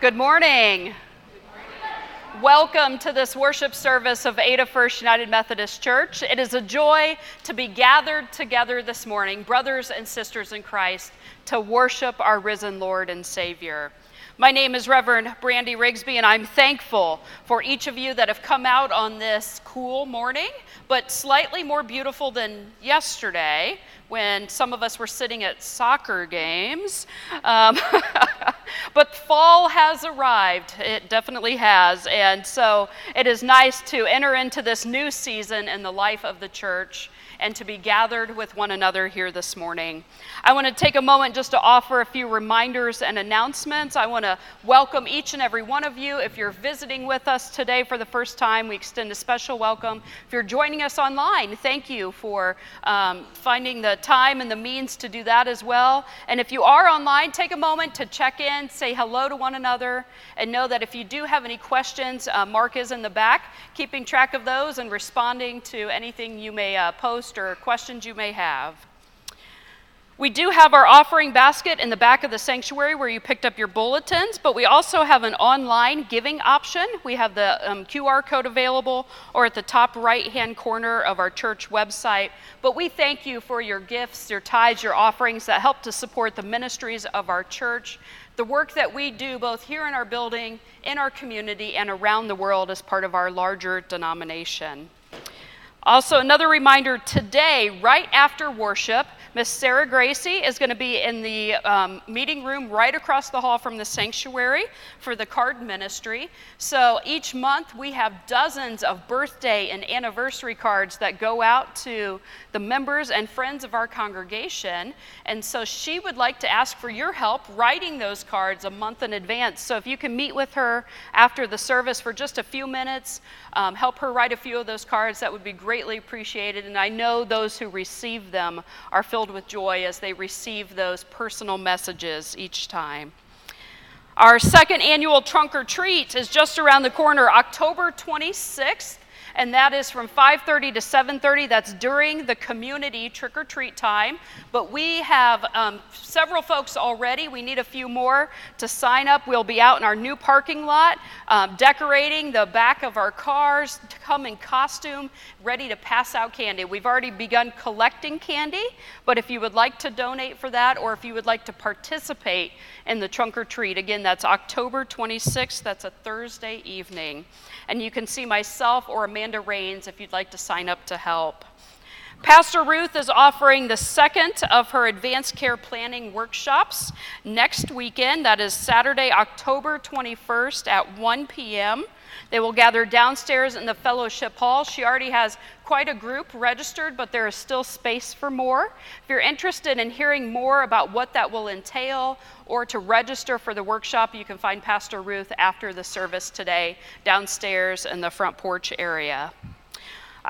Good morning. Welcome to this worship service of Ada First United Methodist Church. It is a joy to be gathered together this morning, brothers and sisters in Christ, to worship our risen Lord and Savior. My name is Reverend Brandy Rigsby, and I'm thankful for each of you that have come out on this cool morning, but slightly more beautiful than yesterday when some of us were sitting at soccer games. Um, but fall has arrived. It definitely has. And so it is nice to enter into this new season in the life of the church and to be gathered with one another here this morning. I want to take a moment just to offer a few reminders and announcements. I want to welcome each and every one of you. If you're visiting with us today for the first time, we extend a special welcome. If you're joining us online, thank you for um, finding the time and the means to do that as well. And if you are online, take a moment to check in, say hello to one another, and know that if you do have any questions, uh, Mark is in the back, keeping track of those and responding to anything you may uh, post post or questions you may have. We do have our offering basket in the back of the sanctuary where you picked up your bulletins, but we also have an online giving option. We have the um, QR code available or at the top right hand corner of our church website. But we thank you for your gifts, your tithes, your offerings that help to support the ministries of our church, the work that we do both here in our building, in our community, and around the world as part of our larger denomination. Also, another reminder today, right after worship, Miss Sarah Gracie is going to be in the um, meeting room right across the hall from the sanctuary for the card ministry. So each month we have dozens of birthday and anniversary cards that go out to the members and friends of our congregation. And so she would like to ask for your help writing those cards a month in advance. So if you can meet with her after the service for just a few minutes, um, help her write a few of those cards, that would be greatly appreciated. And I know those who receive them are filled filled with joy as they receive those personal messages each time. Our second annual trunk or treat is just around the corner, October 26th and that is from 5:30 to 7:30. That's during the community trick or treat time. But we have um, several folks already. We need a few more to sign up. We'll be out in our new parking lot, um, decorating the back of our cars, to come in costume, ready to pass out candy. We've already begun collecting candy, but if you would like to donate for that, or if you would like to participate in the trunk or treat, again, that's October 26th. That's a Thursday evening. And you can see myself or Amanda Rains if you'd like to sign up to help. Pastor Ruth is offering the second of her advanced care planning workshops next weekend. That is Saturday, October 21st at 1 p.m. They will gather downstairs in the fellowship hall. She already has quite a group registered, but there is still space for more. If you're interested in hearing more about what that will entail or to register for the workshop, you can find Pastor Ruth after the service today downstairs in the front porch area.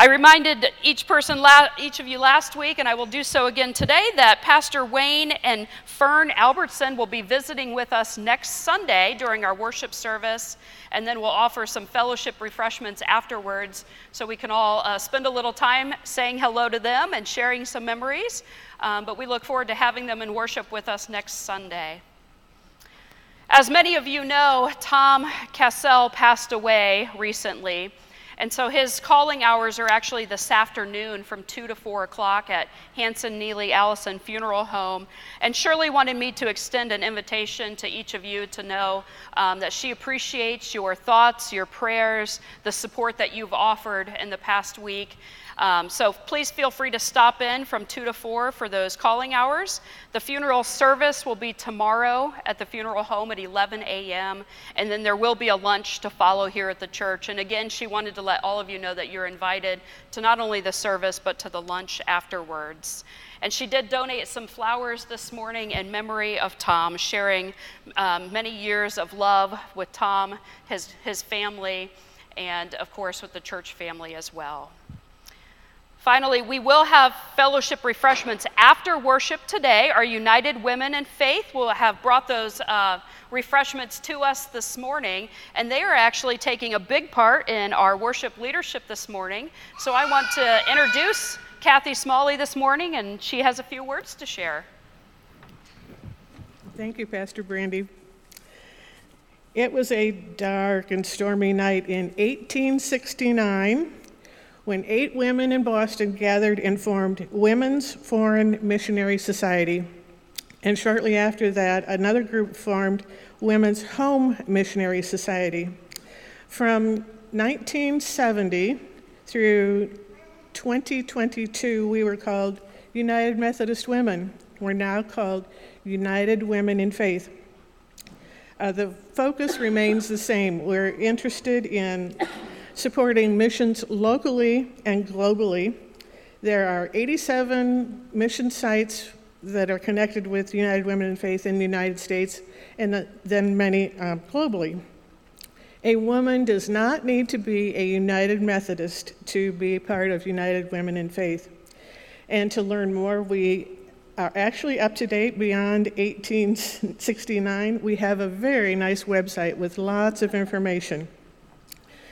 I reminded each person, each of you last week, and I will do so again today, that Pastor Wayne and Fern Albertson will be visiting with us next Sunday during our worship service, and then we'll offer some fellowship refreshments afterwards so we can all uh, spend a little time saying hello to them and sharing some memories. Um, but we look forward to having them in worship with us next Sunday. As many of you know, Tom Cassell passed away recently. And so his calling hours are actually this afternoon from 2 to 4 o'clock at Hanson Neely Allison Funeral Home. And Shirley wanted me to extend an invitation to each of you to know um, that she appreciates your thoughts, your prayers, the support that you've offered in the past week. Um, so please feel free to stop in from 2 to 4 for those calling hours. The funeral service will be tomorrow at the funeral home at 11 a.m., and then there will be a lunch to follow here at the church. And again, she wanted to let all of you know that you're invited to not only the service, but to the lunch afterwards. And she did donate some flowers this morning in memory of Tom, sharing um, many years of love with Tom, his, his family, and of course with the church family as well. Finally, we will have fellowship refreshments after worship today. Our United Women in Faith will have brought those uh, refreshments to us this morning, and they are actually taking a big part in our worship leadership this morning. So I want to introduce Kathy Smalley this morning, and she has a few words to share. Thank you, Pastor Brandy. It was a dark and stormy night in 1869 when eight women in Boston gathered and formed Women's Foreign Missionary Society. And shortly after that, another group formed Women's Home Missionary Society. From 1970 through 2022, we were called United Methodist Women. We're now called United Women in Faith. Uh, the focus remains the same. We're interested in supporting missions locally and globally. There are 87 mission sites that are connected with United Women in Faith in the United States, and then many um, globally. A woman does not need to be a United Methodist to be part of United Women in Faith. And to learn more, we are actually up to date beyond 1869. We have a very nice website with lots of information.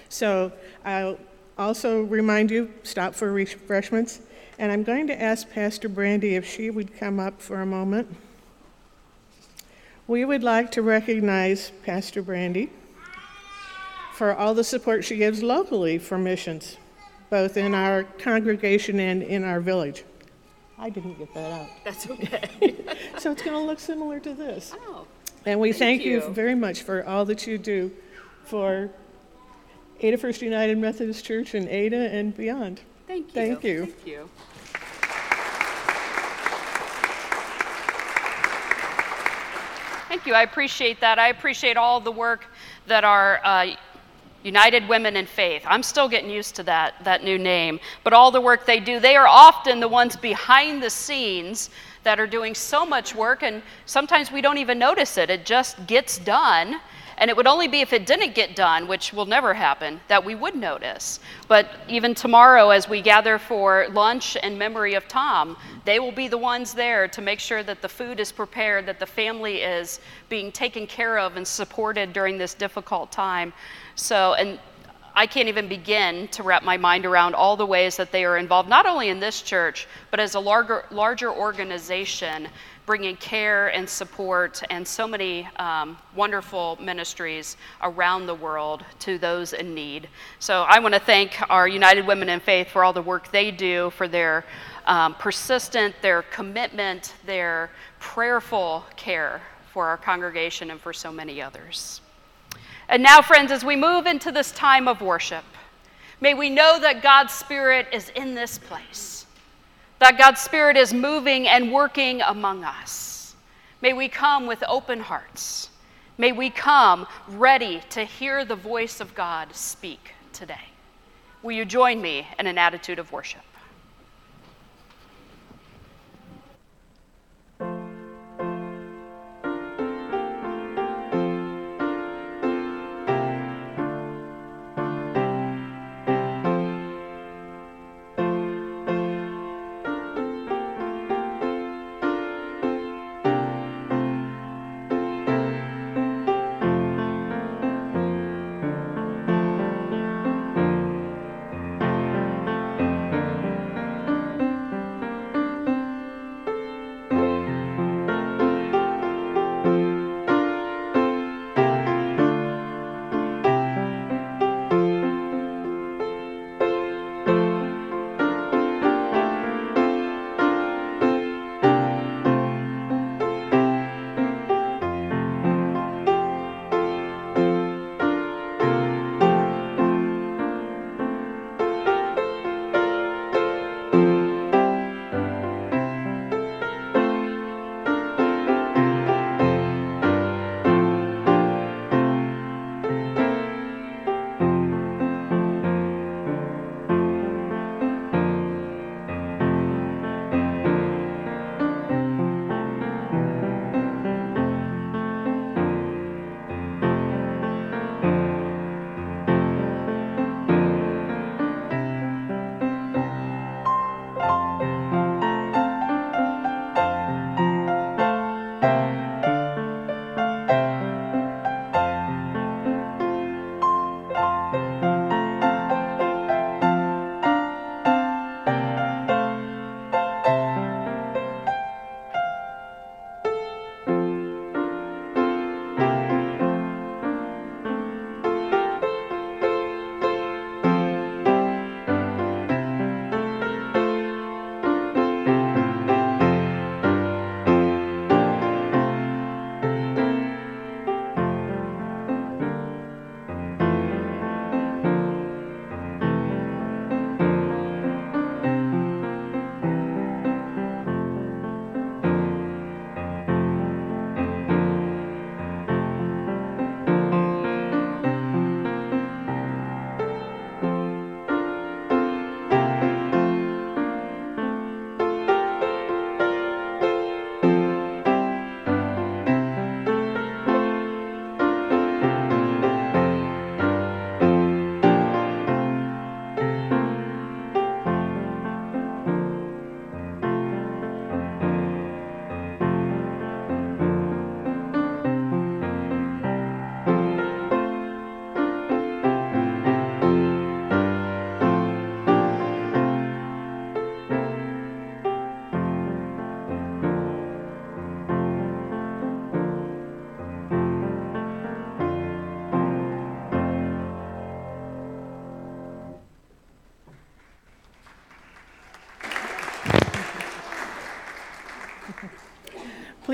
So I'll also remind you stop for refreshments. And I'm going to ask Pastor Brandy if she would come up for a moment. We would like to recognize Pastor Brandy for all the support she gives locally for missions, both in our congregation and in our village. I didn't get that out. That's okay. so it's going to look similar to this. Oh. And we thank thank you. you. very much for all that you do for Ada First United Methodist Church and Ada and beyond. Thank you. Thank you. Thank you. Thank you. I appreciate that. I appreciate all the work that our uh, United Women in Faith. I'm still getting used to that, that new name. But all the work they do, they are often the ones behind the scenes that are doing so much work, and sometimes we don't even notice it. It just gets done. And it would only be if it didn't get done, which will never happen, that we would notice. But even tomorrow, as we gather for lunch in memory of Tom, they will be the ones there to make sure that the food is prepared, that the family is being taken care of and supported during this difficult time. So, and I can't even begin to wrap my mind around all the ways that they are involved, not only in this church, but as a larger, larger organization, bringing care and support and so many um, wonderful ministries around the world to those in need. So I want to thank our United Women in Faith for all the work they do, for their um, persistent, their commitment, their prayerful care for our congregation and for so many others. And now, friends, as we move into this time of worship, may we know that God's Spirit is in this place, that God's Spirit is moving and working among us. May we come with open hearts. May we come ready to hear the voice of God speak today. Will you join me in an attitude of worship?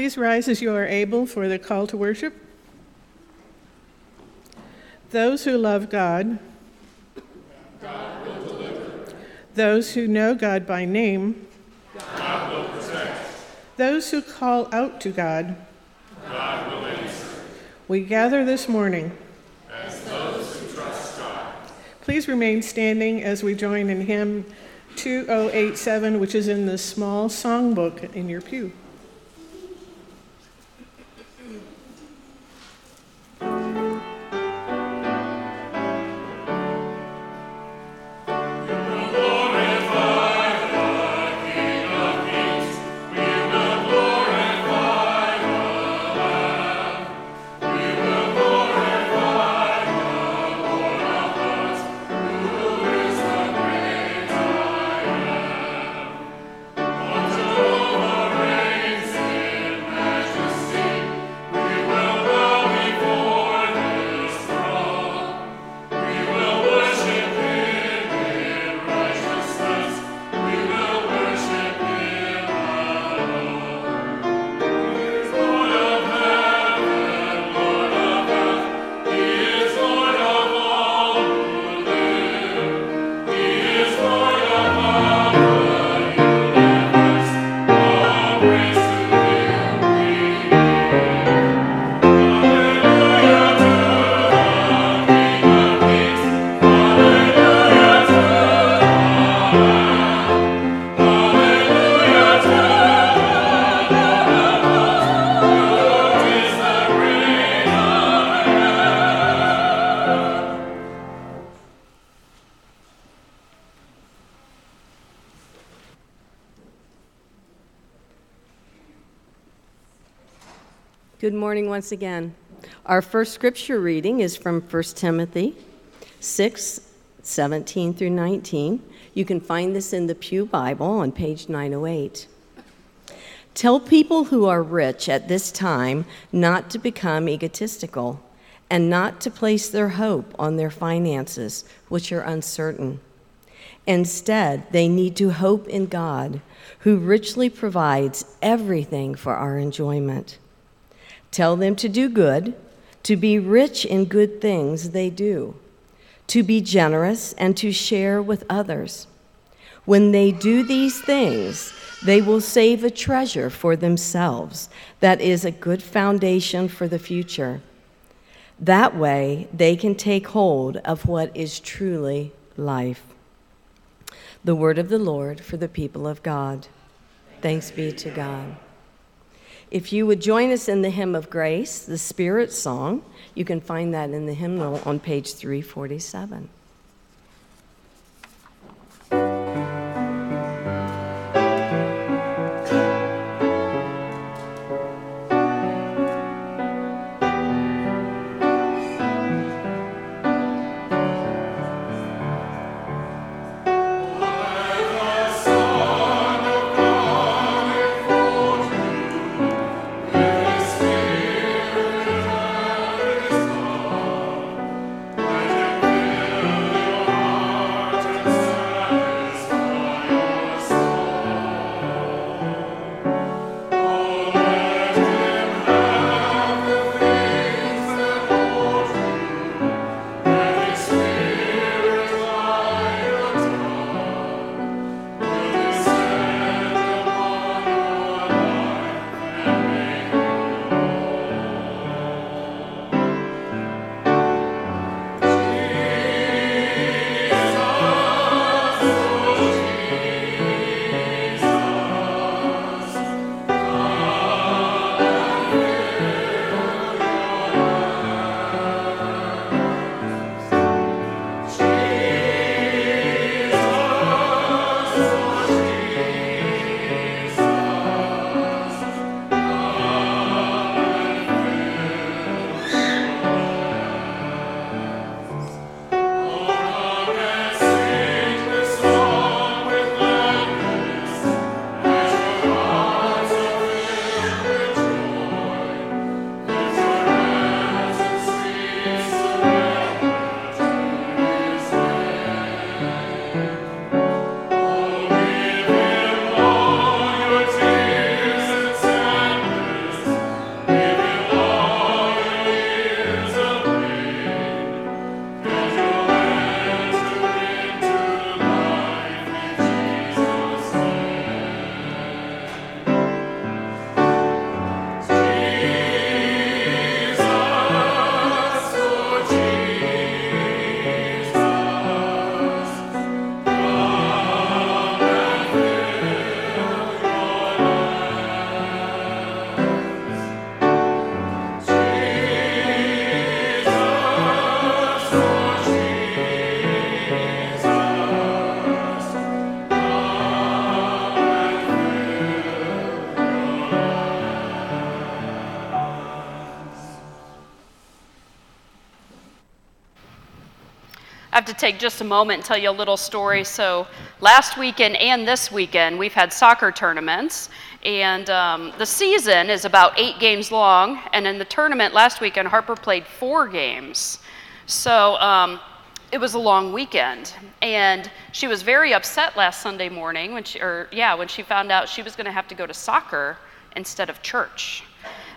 Please rise as you are able for the call to worship. Those who love God, God will deliver. those who know God by name, God will protect. those who call out to God, God will answer. we gather this morning. As those who trust God. Please remain standing as we join in hymn 2087, which is in the small songbook in your pew. Once again. Our first scripture reading is from 1 Timothy 6 17 through 19. You can find this in the Pew Bible on page 908. Tell people who are rich at this time not to become egotistical and not to place their hope on their finances, which are uncertain. Instead, they need to hope in God, who richly provides everything for our enjoyment. Tell them to do good, to be rich in good things they do, to be generous, and to share with others. When they do these things, they will save a treasure for themselves that is a good foundation for the future. That way, they can take hold of what is truly life. The word of the Lord for the people of God. Thanks be to God. If you would join us in the hymn of grace, the Spirit song, you can find that in the hymnal on page 347. To take just a moment and tell you a little story. So, last weekend and this weekend, we've had soccer tournaments, and um, the season is about eight games long. And in the tournament last weekend, Harper played four games. So, um, it was a long weekend and she was very upset last sunday morning when she or yeah when she found out she was going to have to go to soccer instead of church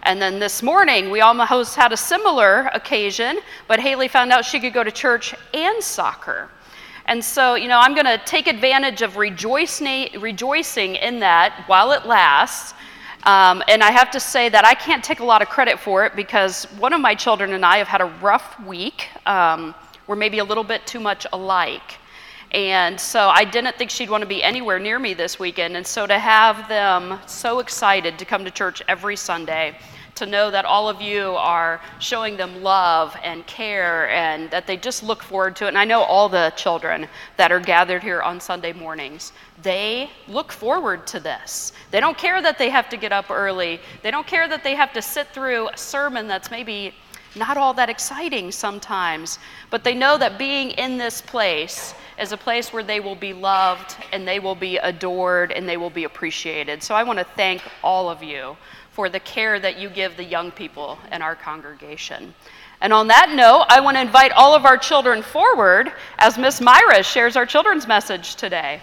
and then this morning we almost had a similar occasion but haley found out she could go to church and soccer and so you know i'm going to take advantage of rejoicing, in that while it lasts um, and I have to say that I can't take a lot of credit for it because one of my children and I have had a rough week. Um, we're maybe a little bit too much alike. And so I didn't think she'd want to be anywhere near me this weekend. And so to have them so excited to come to church every Sunday, to know that all of you are showing them love and care and that they just look forward to it. And I know all the children that are gathered here on Sunday mornings, they look forward to this. They don't care that they have to get up early, they don't care that they have to sit through a sermon that's maybe not all that exciting sometimes, but they know that being in this place is a place where they will be loved and they will be adored and they will be appreciated. So I want to thank all of you for the care that you give the young people in our congregation. And on that note, I want to invite all of our children forward as Miss Myra shares our children's message today.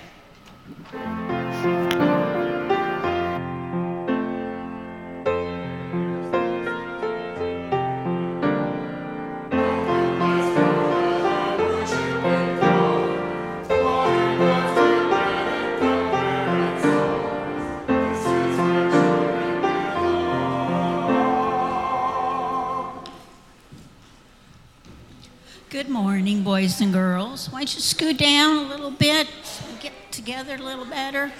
Good morning, boys and girls. Why don't you scoot down a little bit, and get together a little better?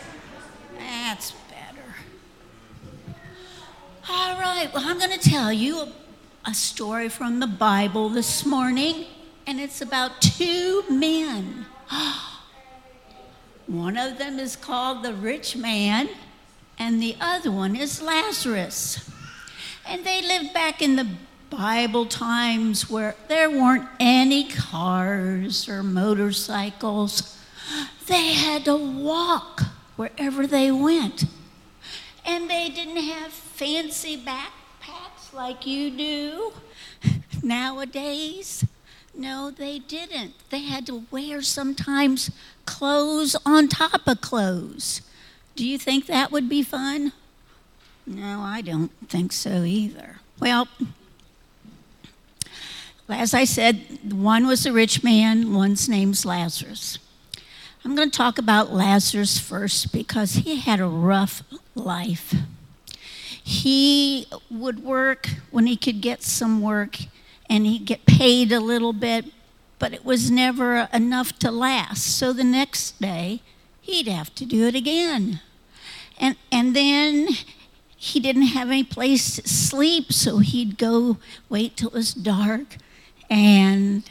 That's better. All right, well, I'm going to tell you a, a story from the Bible this morning, and it's about two men. One of them is called the rich man, and the other one is Lazarus. And they lived back in the Bible times where there weren't any cars or motorcycles. They had to walk wherever they went. And they didn't have fancy backpacks like you do nowadays. No, they didn't. They had to wear sometimes clothes on top of clothes. Do you think that would be fun? No, I don't think so either. Well, as I said, one was a rich man, one's name's Lazarus. I'm going to talk about Lazarus first because he had a rough life. He would work when he could get some work and he'd get paid a little bit, but it was never enough to last. So the next day, he'd have to do it again. And, and then he didn't have any place to sleep, so he'd go wait till it was dark and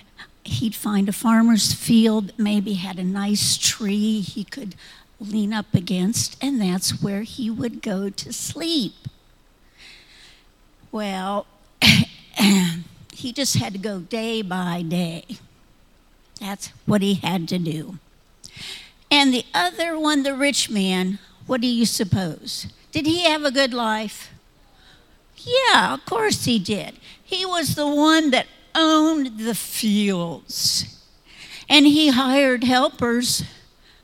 he'd find a farmer's field that maybe had a nice tree he could lean up against, and that's where he would go to sleep. Well, he just had to go day by day. That's what he had to do. And the other one, the rich man, what do you suppose? Did he have a good life? Yeah, of course he did. He was the one that owned the fields. And he hired helpers,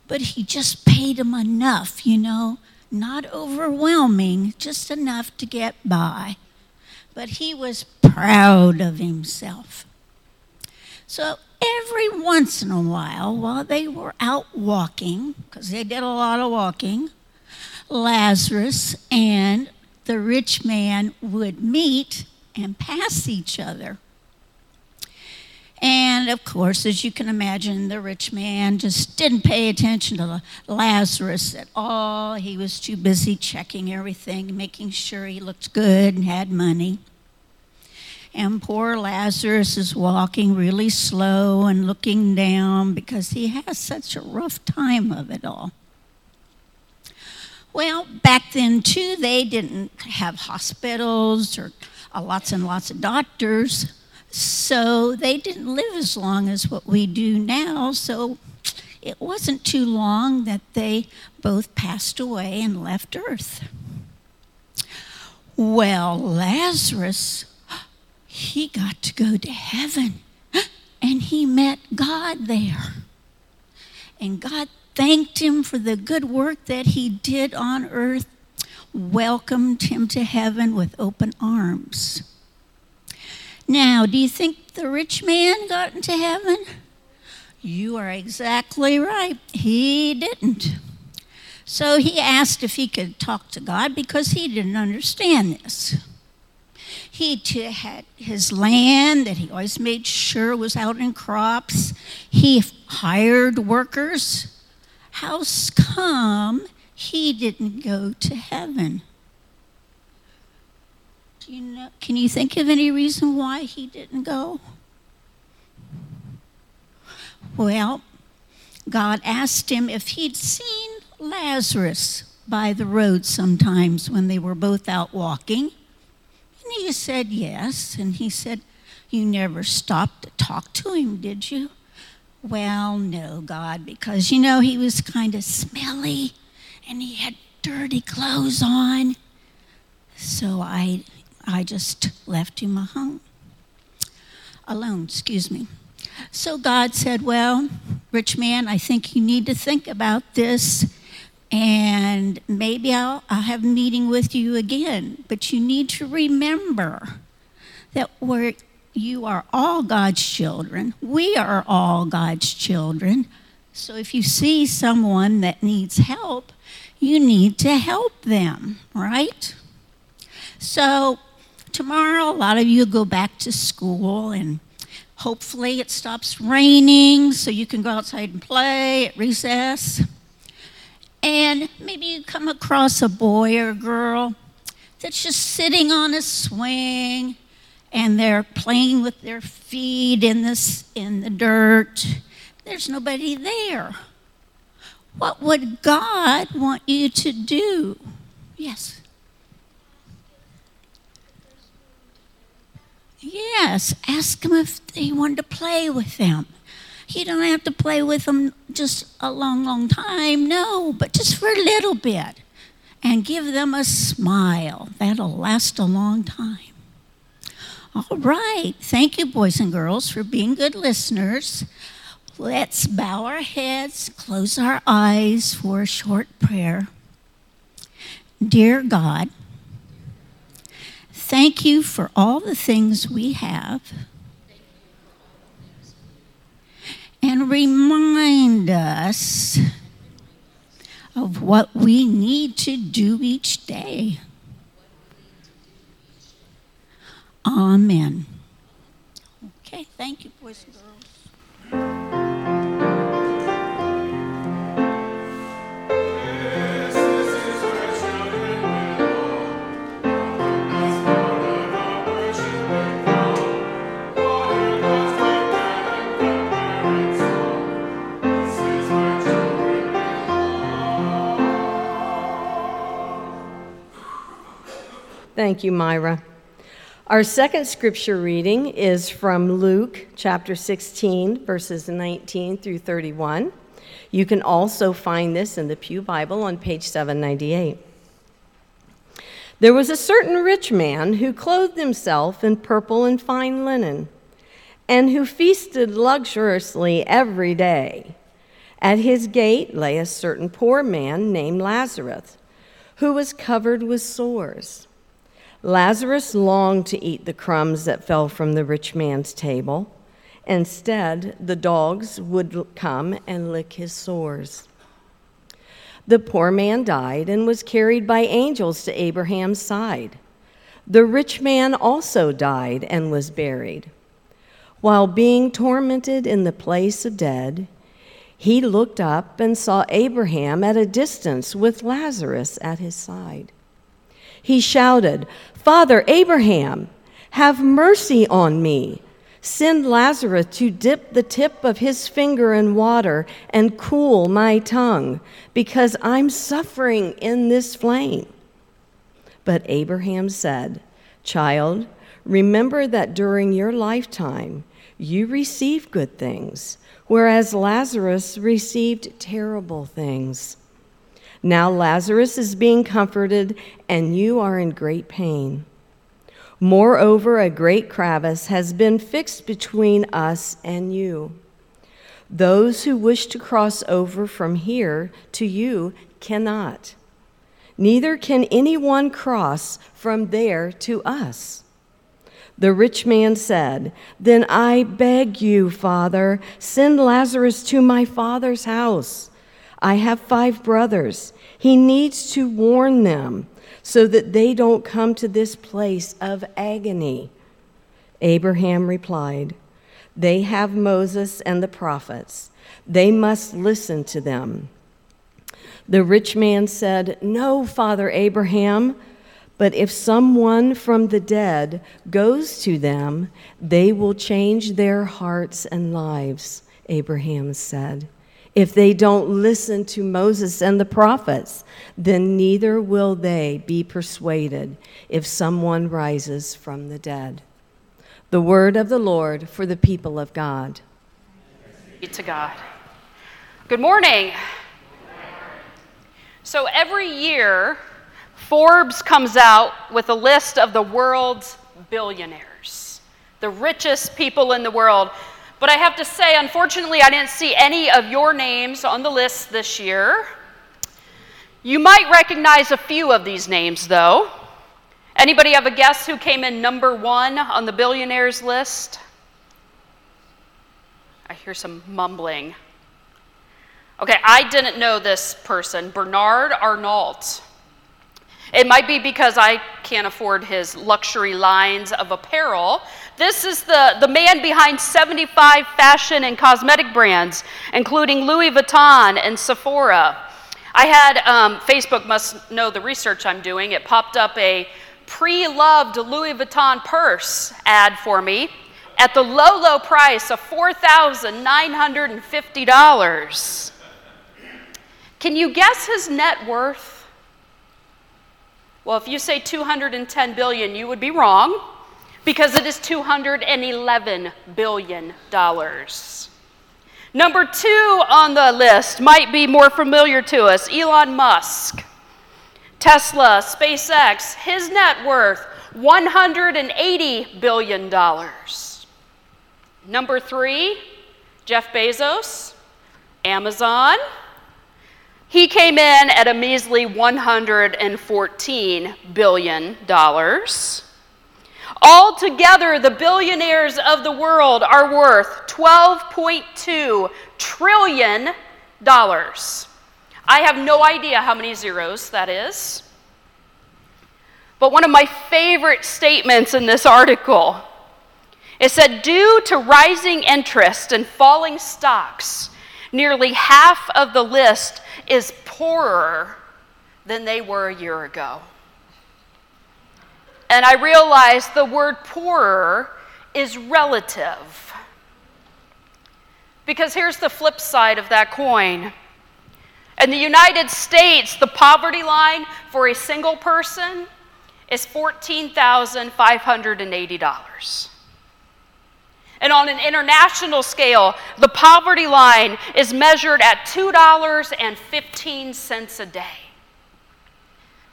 but he just paid them enough, you know, not overwhelming, just enough to get by. But he was proud of himself. So every once in a while, while they were out walking, because they did a lot of walking, Lazarus and the rich man would meet and pass each other. And of course, as you can imagine, the rich man just didn't pay attention to Lazarus at all. He was too busy checking everything, making sure he looked good and had money. And poor Lazarus is walking really slow and looking down because he has such a rough time of it all. Well, back then, too, they didn't have hospitals or uh, lots and lots of doctors. So they didn't live as long as what we do now. So it wasn't too long that they both passed away and left earth. Well, Lazarus, he got to go to heaven and he met God there. And God thanked him for the good work that he did on earth, welcomed him to heaven with open arms. Now, do you think the rich man got into heaven? You are exactly right. He didn't. So he asked if he could talk to God because he didn't understand this. He too had his land that he always made sure was out in crops. He hired workers. How's come he didn't go to heaven? Do you know, can you think of any reason why he didn't go? Well, God asked him if he'd seen Lazarus by the road sometimes when they were both out walking. And he said yes. And he said, You never stopped to talk to him, did you? Well, no, God, because you know he was kind of smelly and he had dirty clothes on. So I, I just left him alone. Alone, excuse me. So God said, Well, rich man, I think you need to think about this, and maybe I'll, I'll have a meeting with you again. But you need to remember that we're, you are all God's children. We are all God's children. So if you see someone that needs help, you need to help them, right? So tomorrow, a lot of you go back to school and Hopefully, it stops raining so you can go outside and play at recess. And maybe you come across a boy or a girl that's just sitting on a swing and they're playing with their feet in, this, in the dirt. There's nobody there. What would God want you to do? Yes. Yes, ask them if they want to play with them. You don't have to play with them just a long, long time, no, but just for a little bit. And give them a smile. That'll last a long time. All right. Thank you, boys and girls, for being good listeners. Let's bow our heads, close our eyes for a short prayer. Dear God, Thank you for all the things we have. And remind us of what we need to do each day. Amen. Okay, thank you, boys and girls. Thank you, Myra. Our second scripture reading is from Luke chapter 16, verses 19 through 31. You can also find this in the Pew Bible on page 798. There was a certain rich man who clothed himself in purple and fine linen, and who feasted luxuriously every day. At his gate lay a certain poor man named Lazarus, who was covered with sores Lazarus longed to eat the crumbs that fell from the rich man's table. Instead, the dogs would come and lick his sores. The poor man died and was carried by angels to Abraham's side. The rich man also died and was buried. While being tormented in the place of dead, he looked up and saw Abraham at a distance with Lazarus at his side. He shouted, Father Abraham, have mercy on me. Send Lazarus to dip the tip of his finger in water and cool my tongue, because I'm suffering in this flame. But Abraham said, Child, remember that during your lifetime you received good things, whereas Lazarus received terrible things. Now Lazarus is being comforted, and you are in great pain. Moreover, a great crevice has been fixed between us and you. Those who wish to cross over from here to you cannot. Neither can anyone cross from there to us. The rich man said, Then I beg you, Father, send Lazarus to my father's house. I have five brothers. He needs to warn them so that they don't come to this place of agony. Abraham replied, They have Moses and the prophets. They must listen to them. The rich man said, No, Father Abraham. But if someone from the dead goes to them, they will change their hearts and lives, Abraham said. If they don't listen to Moses and the prophets, then neither will they be persuaded if someone rises from the dead. The word of the Lord for the people of God. Be to God. Good morning. So every year, Forbes comes out with a list of the world's billionaires, the richest people in the world. But I have to say, unfortunately, I didn't see any of your names on the list this year. You might recognize a few of these names, though. Anybody have a guess who came in number one on the billionaires list? I hear some mumbling. Okay, I didn't know this person, Bernard Arnault. It might be because I can't afford his luxury lines of apparel. This is the, the man behind 75 fashion and cosmetic brands, including Louis Vuitton and Sephora. I had, um, Facebook must know the research I'm doing. It popped up a pre loved Louis Vuitton purse ad for me at the low, low price of $4,950. Can you guess his net worth? Well, if you say 210 billion, you would be wrong because it is 211 billion dollars. Number 2 on the list might be more familiar to us, Elon Musk. Tesla, SpaceX, his net worth 180 billion dollars. Number 3, Jeff Bezos, Amazon, he came in at a measly $114 billion. Altogether, the billionaires of the world are worth $12.2 trillion. I have no idea how many zeros that is. But one of my favorite statements in this article it said, due to rising interest and falling stocks, nearly half of the list is poorer than they were a year ago. And I realized the word poorer is relative. Because here's the flip side of that coin. In the United States, the poverty line for a single person is $14,580. And on an international scale, the poverty line is measured at $2.15 a day.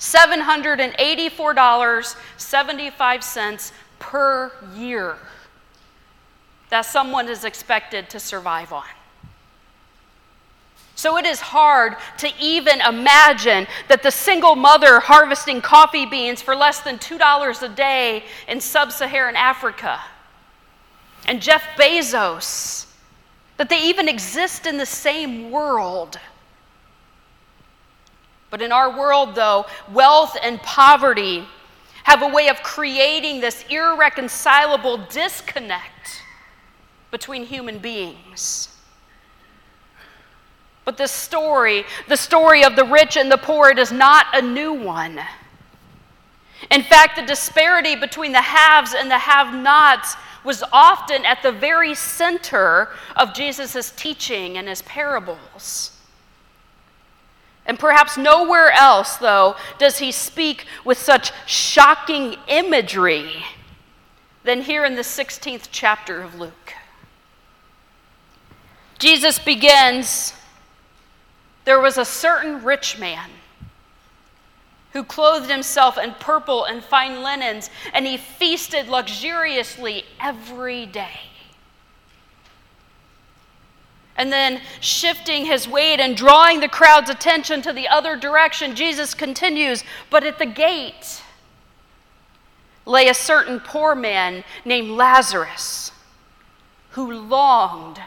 $784.75 per year that someone is expected to survive on. So it is hard to even imagine that the single mother harvesting coffee beans for less than $2 a day in sub Saharan Africa and Jeff Bezos, that they even exist in the same world. But in our world, though, wealth and poverty have a way of creating this irreconcilable disconnect between human beings. But this story, the story of the rich and the poor, it is not a new one. In fact, the disparity between the haves and the have nots was often at the very center of Jesus' teaching and his parables. And perhaps nowhere else, though, does he speak with such shocking imagery than here in the 16th chapter of Luke. Jesus begins There was a certain rich man who clothed himself in purple and fine linens, and he feasted luxuriously every day. And then, shifting his weight and drawing the crowd's attention to the other direction, Jesus continues, But at the gate lay a certain poor man named Lazarus who longed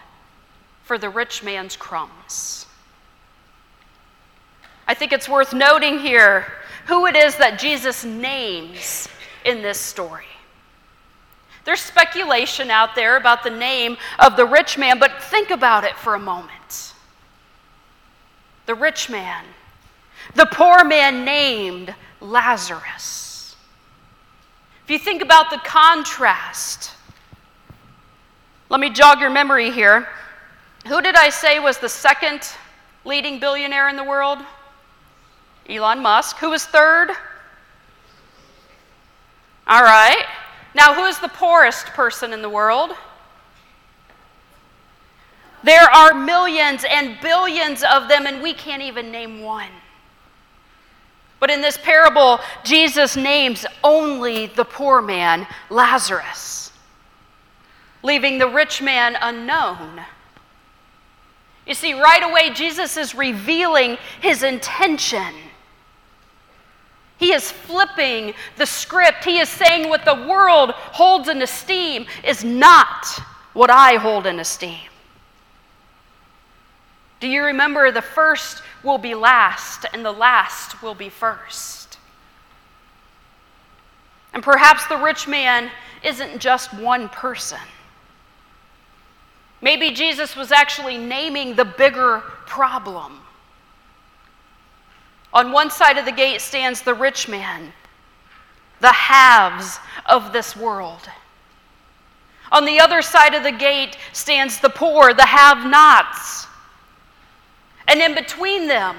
for the rich man's crumbs. I think it's worth noting here who it is that Jesus names in this story. There's speculation out there about the name of the rich man, but think about it for a moment. The rich man, the poor man named Lazarus. If you think about the contrast, let me jog your memory here. Who did I say was the second leading billionaire in the world? Elon Musk. Who was third? All right. Now, who is the poorest person in the world? There are millions and billions of them, and we can't even name one. But in this parable, Jesus names only the poor man, Lazarus, leaving the rich man unknown. You see, right away, Jesus is revealing his intention. He is flipping the script. He is saying what the world holds in esteem is not what I hold in esteem. Do you remember the first will be last and the last will be first? And perhaps the rich man isn't just one person. Maybe Jesus was actually naming the bigger problem. On one side of the gate stands the rich man, the haves of this world. On the other side of the gate stands the poor, the have nots. And in between them,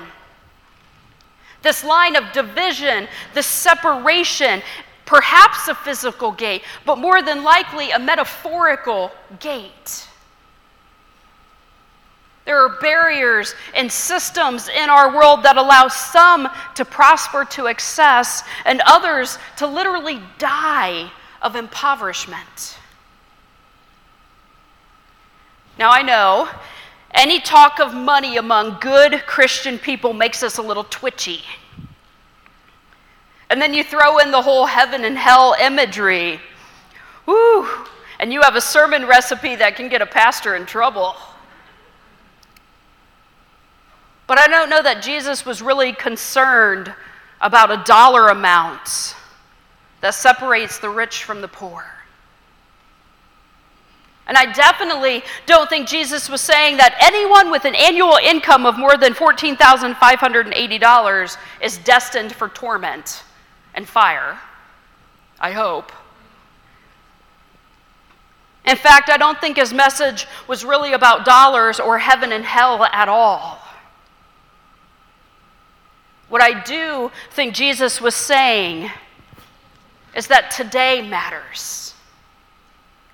this line of division, this separation, perhaps a physical gate, but more than likely a metaphorical gate. There are barriers and systems in our world that allow some to prosper to excess and others to literally die of impoverishment. Now, I know any talk of money among good Christian people makes us a little twitchy. And then you throw in the whole heaven and hell imagery. Woo! And you have a sermon recipe that can get a pastor in trouble. But I don't know that Jesus was really concerned about a dollar amount that separates the rich from the poor. And I definitely don't think Jesus was saying that anyone with an annual income of more than $14,580 is destined for torment and fire. I hope. In fact, I don't think his message was really about dollars or heaven and hell at all. What I do think Jesus was saying is that today matters.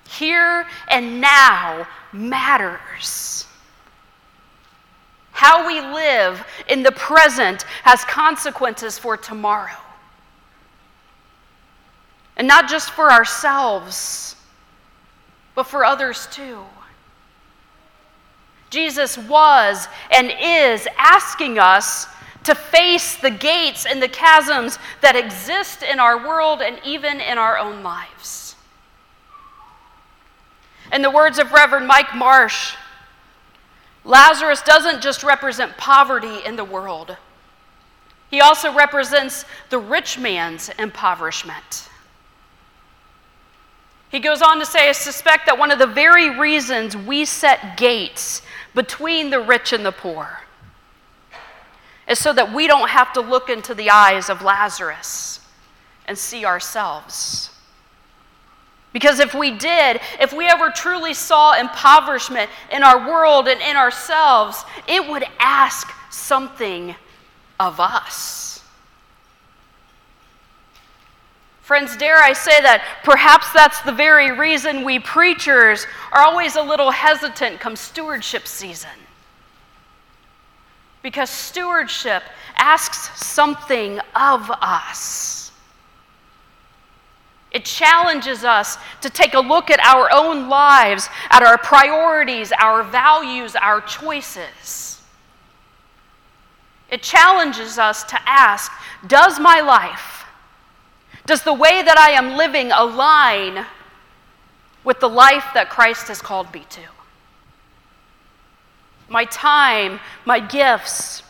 Here and now matters. How we live in the present has consequences for tomorrow. And not just for ourselves, but for others too. Jesus was and is asking us to face the gates and the chasms that exist in our world and even in our own lives. In the words of Reverend Mike Marsh, Lazarus doesn't just represent poverty in the world, he also represents the rich man's impoverishment. He goes on to say, I suspect that one of the very reasons we set gates between the rich and the poor is so that we don't have to look into the eyes of Lazarus and see ourselves. Because if we did, if we ever truly saw impoverishment in our world and in ourselves, it would ask something of us. Friends, dare I say that perhaps that's the very reason we preachers are always a little hesitant come stewardship season. Because stewardship asks something of us. It challenges us to take a look at our own lives, at our priorities, our values, our choices. It challenges us to ask Does my life, does the way that I am living align with the life that Christ has called me to? My time, my gifts,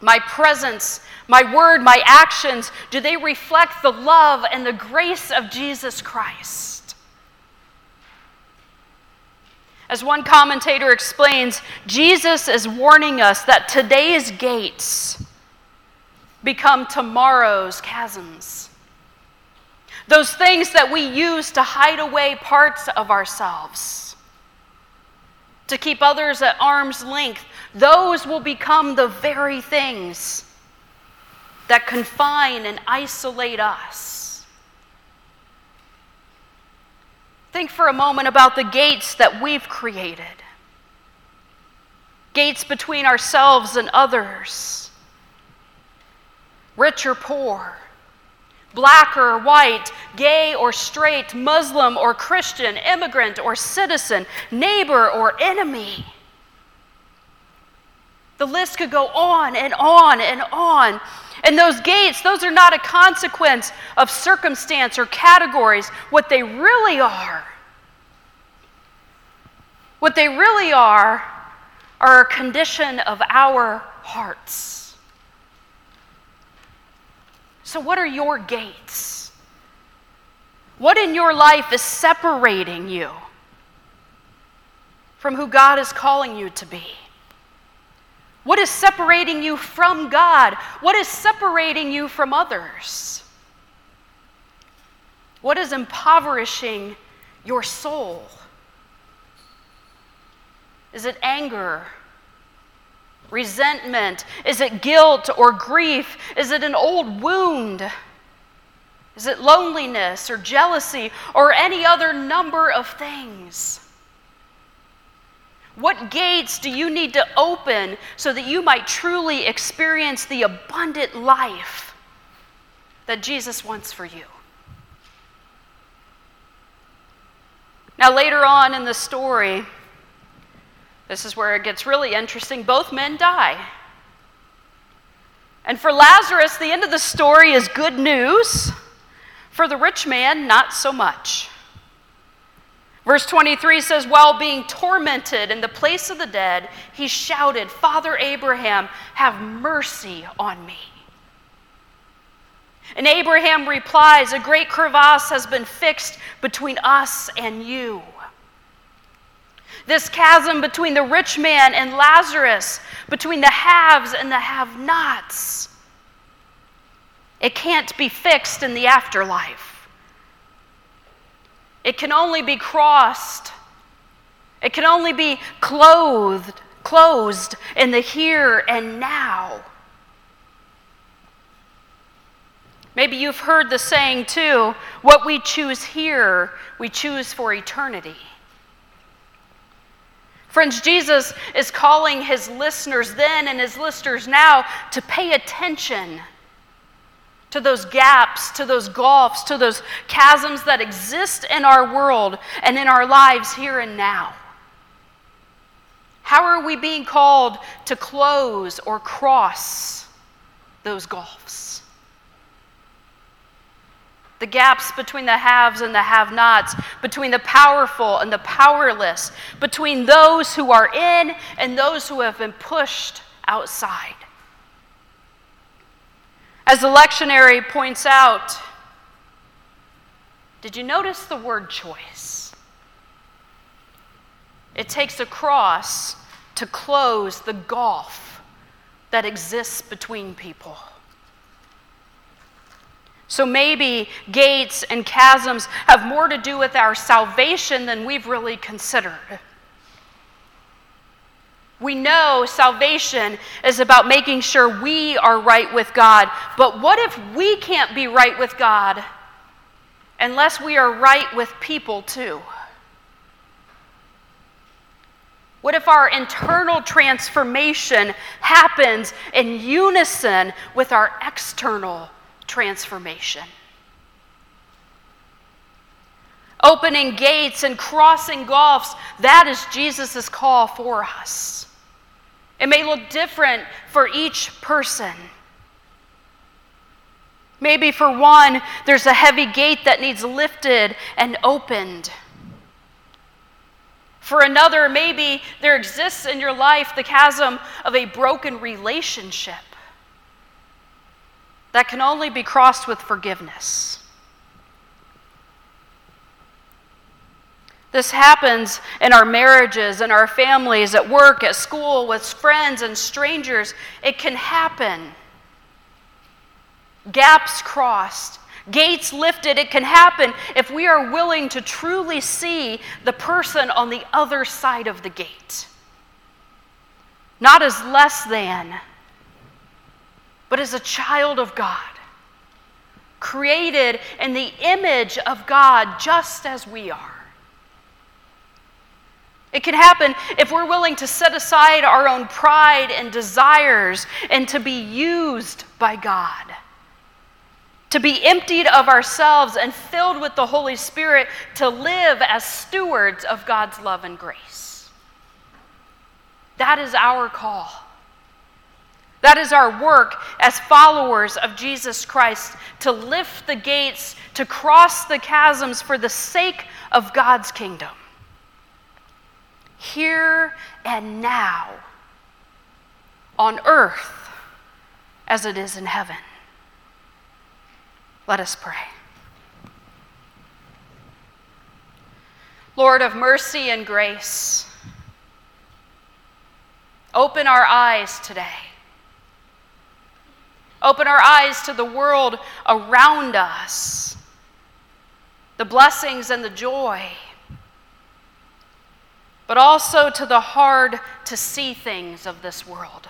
my presence, my word, my actions, do they reflect the love and the grace of Jesus Christ? As one commentator explains, Jesus is warning us that today's gates become tomorrow's chasms. Those things that we use to hide away parts of ourselves, to keep others at arm's length, those will become the very things that confine and isolate us. Think for a moment about the gates that we've created gates between ourselves and others, rich or poor, black or white, gay or straight, Muslim or Christian, immigrant or citizen, neighbor or enemy. The list could go on and on and on. And those gates, those are not a consequence of circumstance or categories. What they really are, what they really are, are a condition of our hearts. So, what are your gates? What in your life is separating you from who God is calling you to be? What is separating you from God? What is separating you from others? What is impoverishing your soul? Is it anger? Resentment? Is it guilt or grief? Is it an old wound? Is it loneliness or jealousy or any other number of things? What gates do you need to open so that you might truly experience the abundant life that Jesus wants for you? Now, later on in the story, this is where it gets really interesting. Both men die. And for Lazarus, the end of the story is good news. For the rich man, not so much. Verse 23 says, While being tormented in the place of the dead, he shouted, Father Abraham, have mercy on me. And Abraham replies, A great crevasse has been fixed between us and you. This chasm between the rich man and Lazarus, between the haves and the have nots, it can't be fixed in the afterlife. It can only be crossed. It can only be clothed, closed in the here and now. Maybe you've heard the saying too what we choose here, we choose for eternity. Friends, Jesus is calling his listeners then and his listeners now to pay attention to those gaps, to those gulfs, to those chasms that exist in our world and in our lives here and now. How are we being called to close or cross those gulfs? The gaps between the haves and the have nots, between the powerful and the powerless, between those who are in and those who have been pushed outside. As the lectionary points out, did you notice the word choice? It takes a cross to close the gulf that exists between people. So maybe gates and chasms have more to do with our salvation than we've really considered. We know salvation is about making sure we are right with God. But what if we can't be right with God unless we are right with people too? What if our internal transformation happens in unison with our external transformation? Opening gates and crossing gulfs, that is Jesus' call for us. It may look different for each person. Maybe for one, there's a heavy gate that needs lifted and opened. For another, maybe there exists in your life the chasm of a broken relationship that can only be crossed with forgiveness. This happens in our marriages, in our families, at work, at school, with friends and strangers. It can happen. Gaps crossed, gates lifted. It can happen if we are willing to truly see the person on the other side of the gate. Not as less than, but as a child of God, created in the image of God just as we are. It can happen if we're willing to set aside our own pride and desires and to be used by God. To be emptied of ourselves and filled with the Holy Spirit to live as stewards of God's love and grace. That is our call. That is our work as followers of Jesus Christ to lift the gates, to cross the chasms for the sake of God's kingdom here and now, on earth as it is in heaven. Let us pray. Lord of mercy and grace, open our eyes today. Open our eyes to the world around us, the blessings and the joy but also to the hard to see things of this world.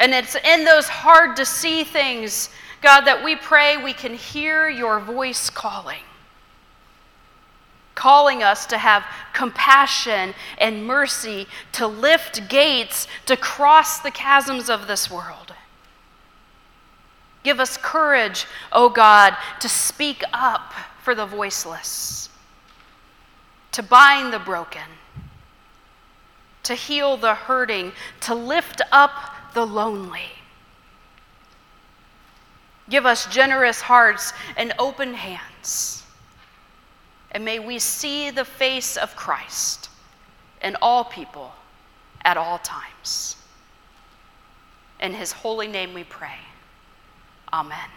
And it's in those hard to see things, God, that we pray we can hear your voice calling. Calling us to have compassion and mercy, to lift gates, to cross the chasms of this world. Give us courage, O oh God, to speak up for the voiceless to bind the broken, to heal the hurting, to lift up the lonely. Give us generous hearts and open hands. And may we see the face of Christ in all people at all times. In his holy name we pray. Amen.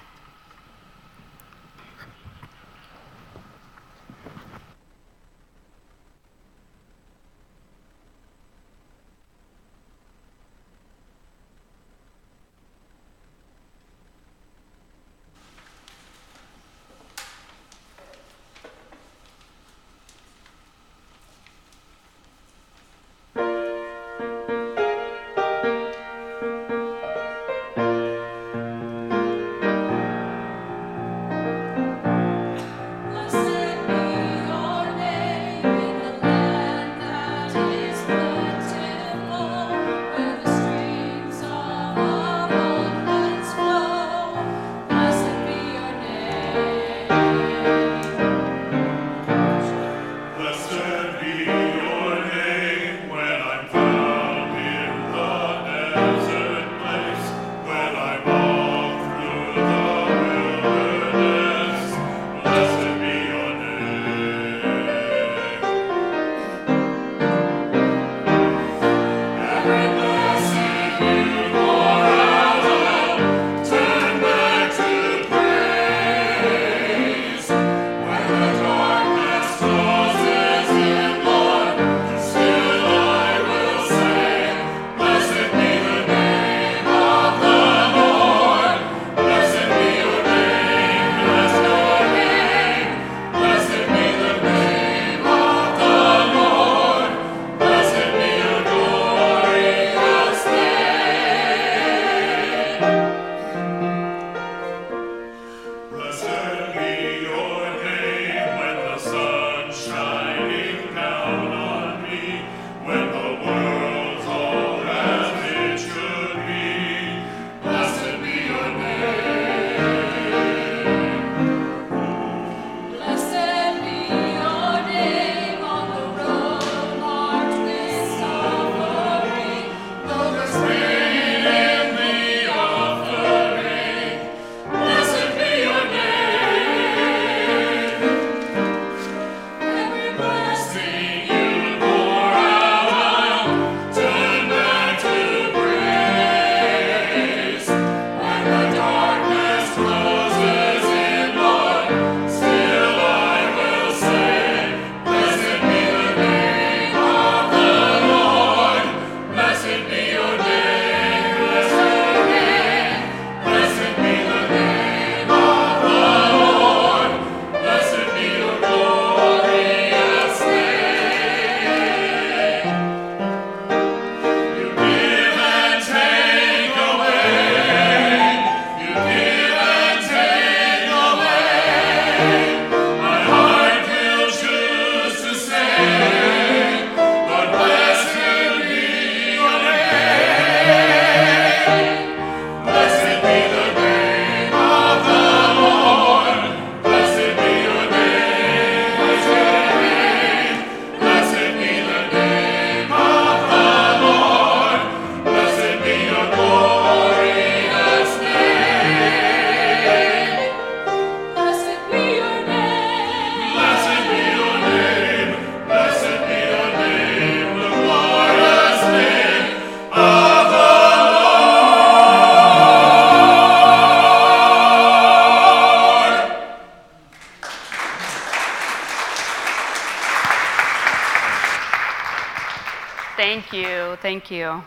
Thank you.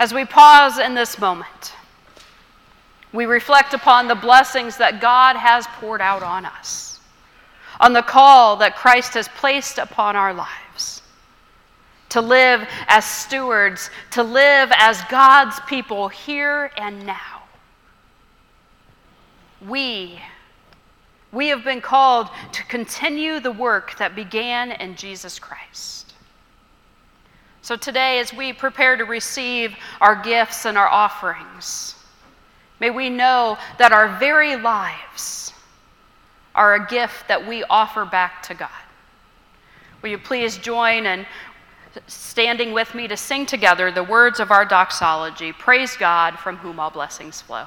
As we pause in this moment, we reflect upon the blessings that God has poured out on us, on the call that Christ has placed upon our lives to live as stewards, to live as God's people here and now. We, we have been called to continue the work that began in Jesus Christ. So today, as we prepare to receive our gifts and our offerings, may we know that our very lives are a gift that we offer back to God. Will you please join in standing with me to sing together the words of our doxology Praise God, from whom all blessings flow.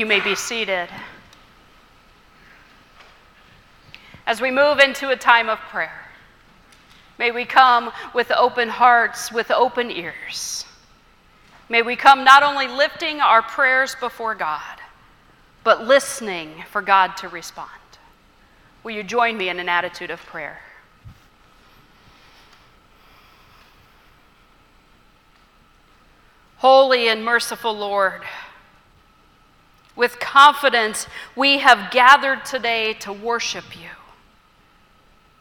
You may be seated. As we move into a time of prayer, may we come with open hearts, with open ears. May we come not only lifting our prayers before God, but listening for God to respond. Will you join me in an attitude of prayer? Holy and merciful Lord, with confidence, we have gathered today to worship you,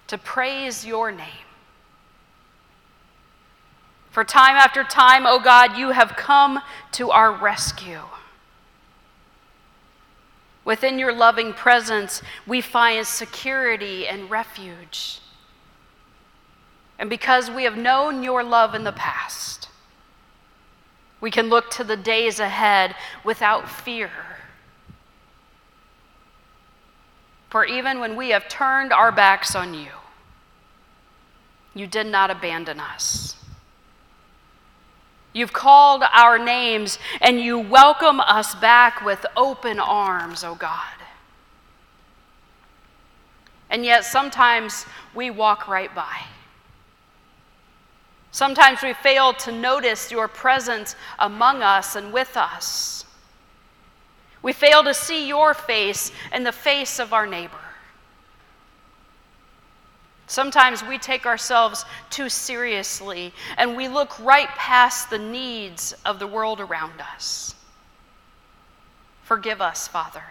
to praise your name. For time after time, O oh God, you have come to our rescue. Within your loving presence, we find security and refuge. And because we have known your love in the past, we can look to the days ahead without fear For even when we have turned our backs on you, you did not abandon us. You've called our names and you welcome us back with open arms, O oh God. And yet sometimes we walk right by. Sometimes we fail to notice your presence among us and with us. We fail to see your face and the face of our neighbor. Sometimes we take ourselves too seriously and we look right past the needs of the world around us. Forgive us, Father.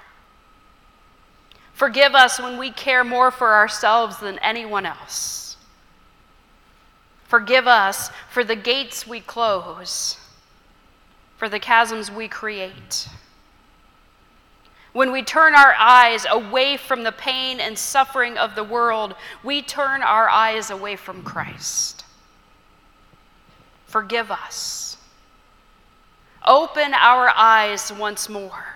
Forgive us when we care more for ourselves than anyone else. Forgive us for the gates we close, for the chasms we create. When we turn our eyes away from the pain and suffering of the world, we turn our eyes away from Christ. Forgive us. Open our eyes once more.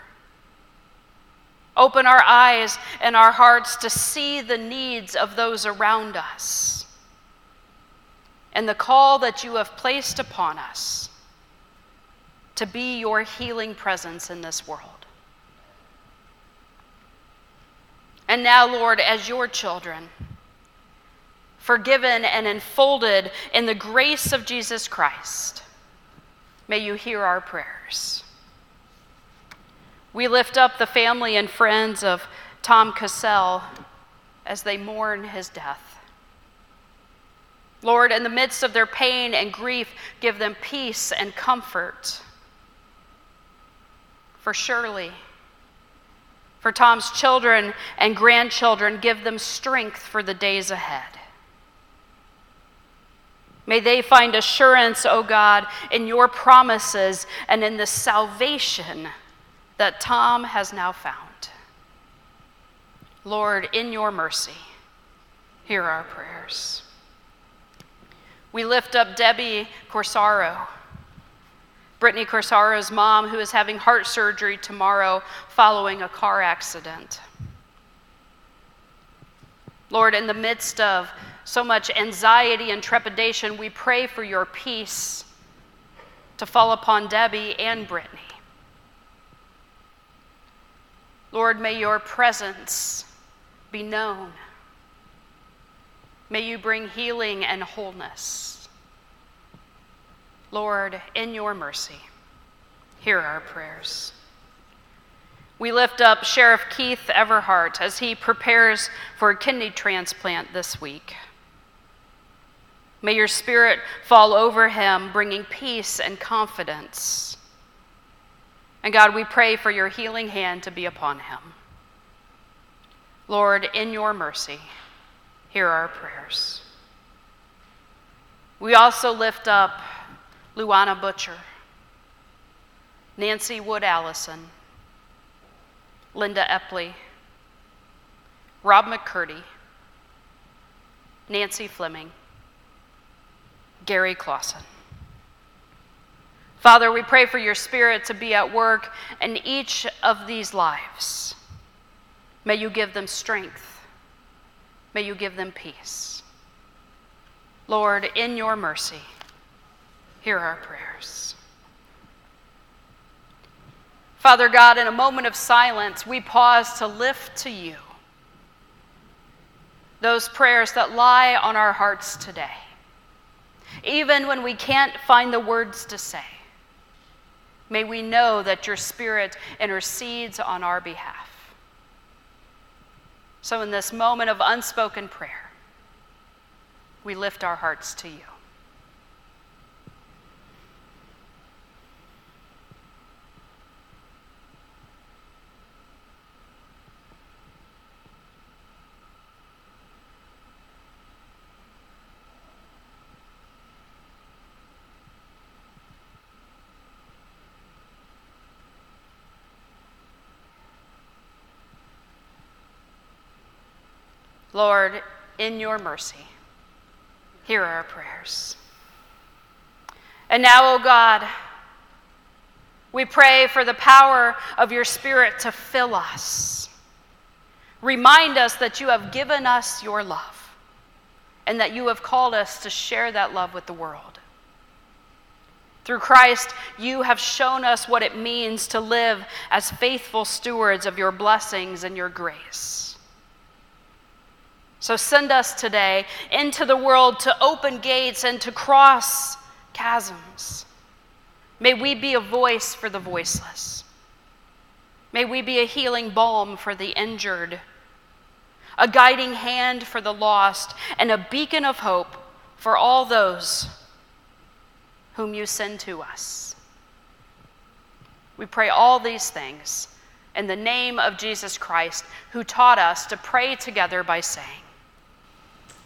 Open our eyes and our hearts to see the needs of those around us and the call that you have placed upon us to be your healing presence in this world. And now, Lord, as your children, forgiven and enfolded in the grace of Jesus Christ, may you hear our prayers. We lift up the family and friends of Tom Cassell as they mourn his death. Lord, in the midst of their pain and grief, give them peace and comfort. For surely, for Tom's children and grandchildren, give them strength for the days ahead. May they find assurance, O oh God, in your promises and in the salvation that Tom has now found. Lord, in your mercy, hear our prayers. We lift up Debbie Corsaro Brittany Corsaro's mom, who is having heart surgery tomorrow following a car accident. Lord, in the midst of so much anxiety and trepidation, we pray for your peace to fall upon Debbie and Brittany. Lord, may your presence be known. May you bring healing and wholeness. Lord, in your mercy, hear our prayers. We lift up Sheriff Keith Everhart as he prepares for a kidney transplant this week. May your spirit fall over him, bringing peace and confidence. And God, we pray for your healing hand to be upon him. Lord, in your mercy, hear our prayers. We also lift up Luana Butcher, Nancy Wood Allison, Linda Epley, Rob McCurdy, Nancy Fleming, Gary Clausen. Father, we pray for your spirit to be at work in each of these lives. May you give them strength. May you give them peace. Lord, in your mercy, hear our prayers. Father God, in a moment of silence, we pause to lift to you those prayers that lie on our hearts today, even when we can't find the words to say. May we know that your Spirit intercedes on our behalf. So, in this moment of unspoken prayer, we lift our hearts to you. Lord, in your mercy, hear our prayers. And now, O oh God, we pray for the power of your Spirit to fill us. Remind us that you have given us your love and that you have called us to share that love with the world. Through Christ, you have shown us what it means to live as faithful stewards of your blessings and your grace. So send us today into the world to open gates and to cross chasms. May we be a voice for the voiceless. May we be a healing balm for the injured, a guiding hand for the lost, and a beacon of hope for all those whom you send to us. We pray all these things in the name of Jesus Christ, who taught us to pray together by saying,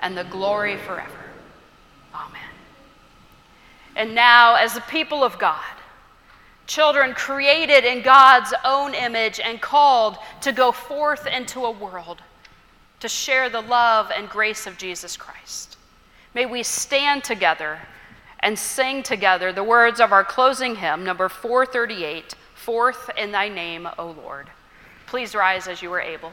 and the glory forever. Amen. And now, as the people of God, children created in God's own image and called to go forth into a world to share the love and grace of Jesus Christ. May we stand together and sing together the words of our closing hymn, number 438 Forth in Thy Name, O Lord. Please rise as you are able.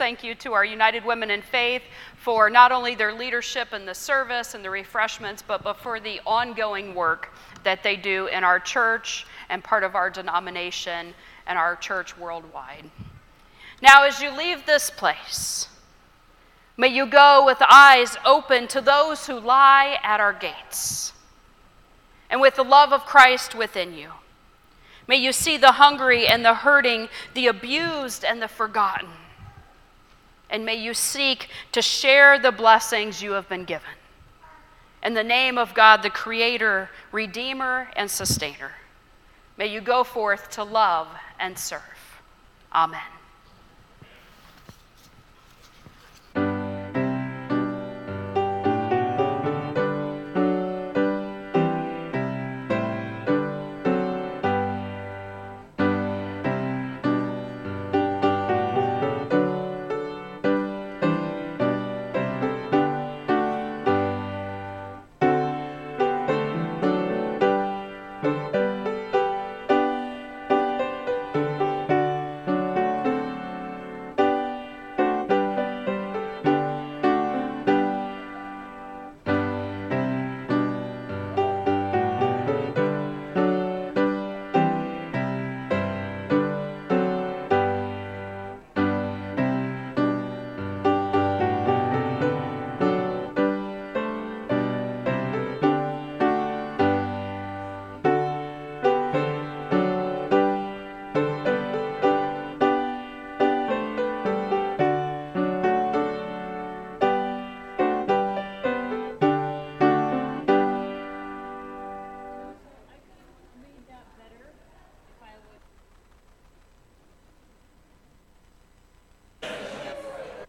Thank you to our United Women in Faith for not only their leadership in the service and the refreshments, but, but for the ongoing work that they do in our church and part of our denomination and our church worldwide. Now, as you leave this place, may you go with eyes open to those who lie at our gates and with the love of Christ within you. May you see the hungry and the hurting, the abused and the forgotten. And may you seek to share the blessings you have been given. In the name of God, the Creator, Redeemer, and Sustainer, may you go forth to love and serve. Amen.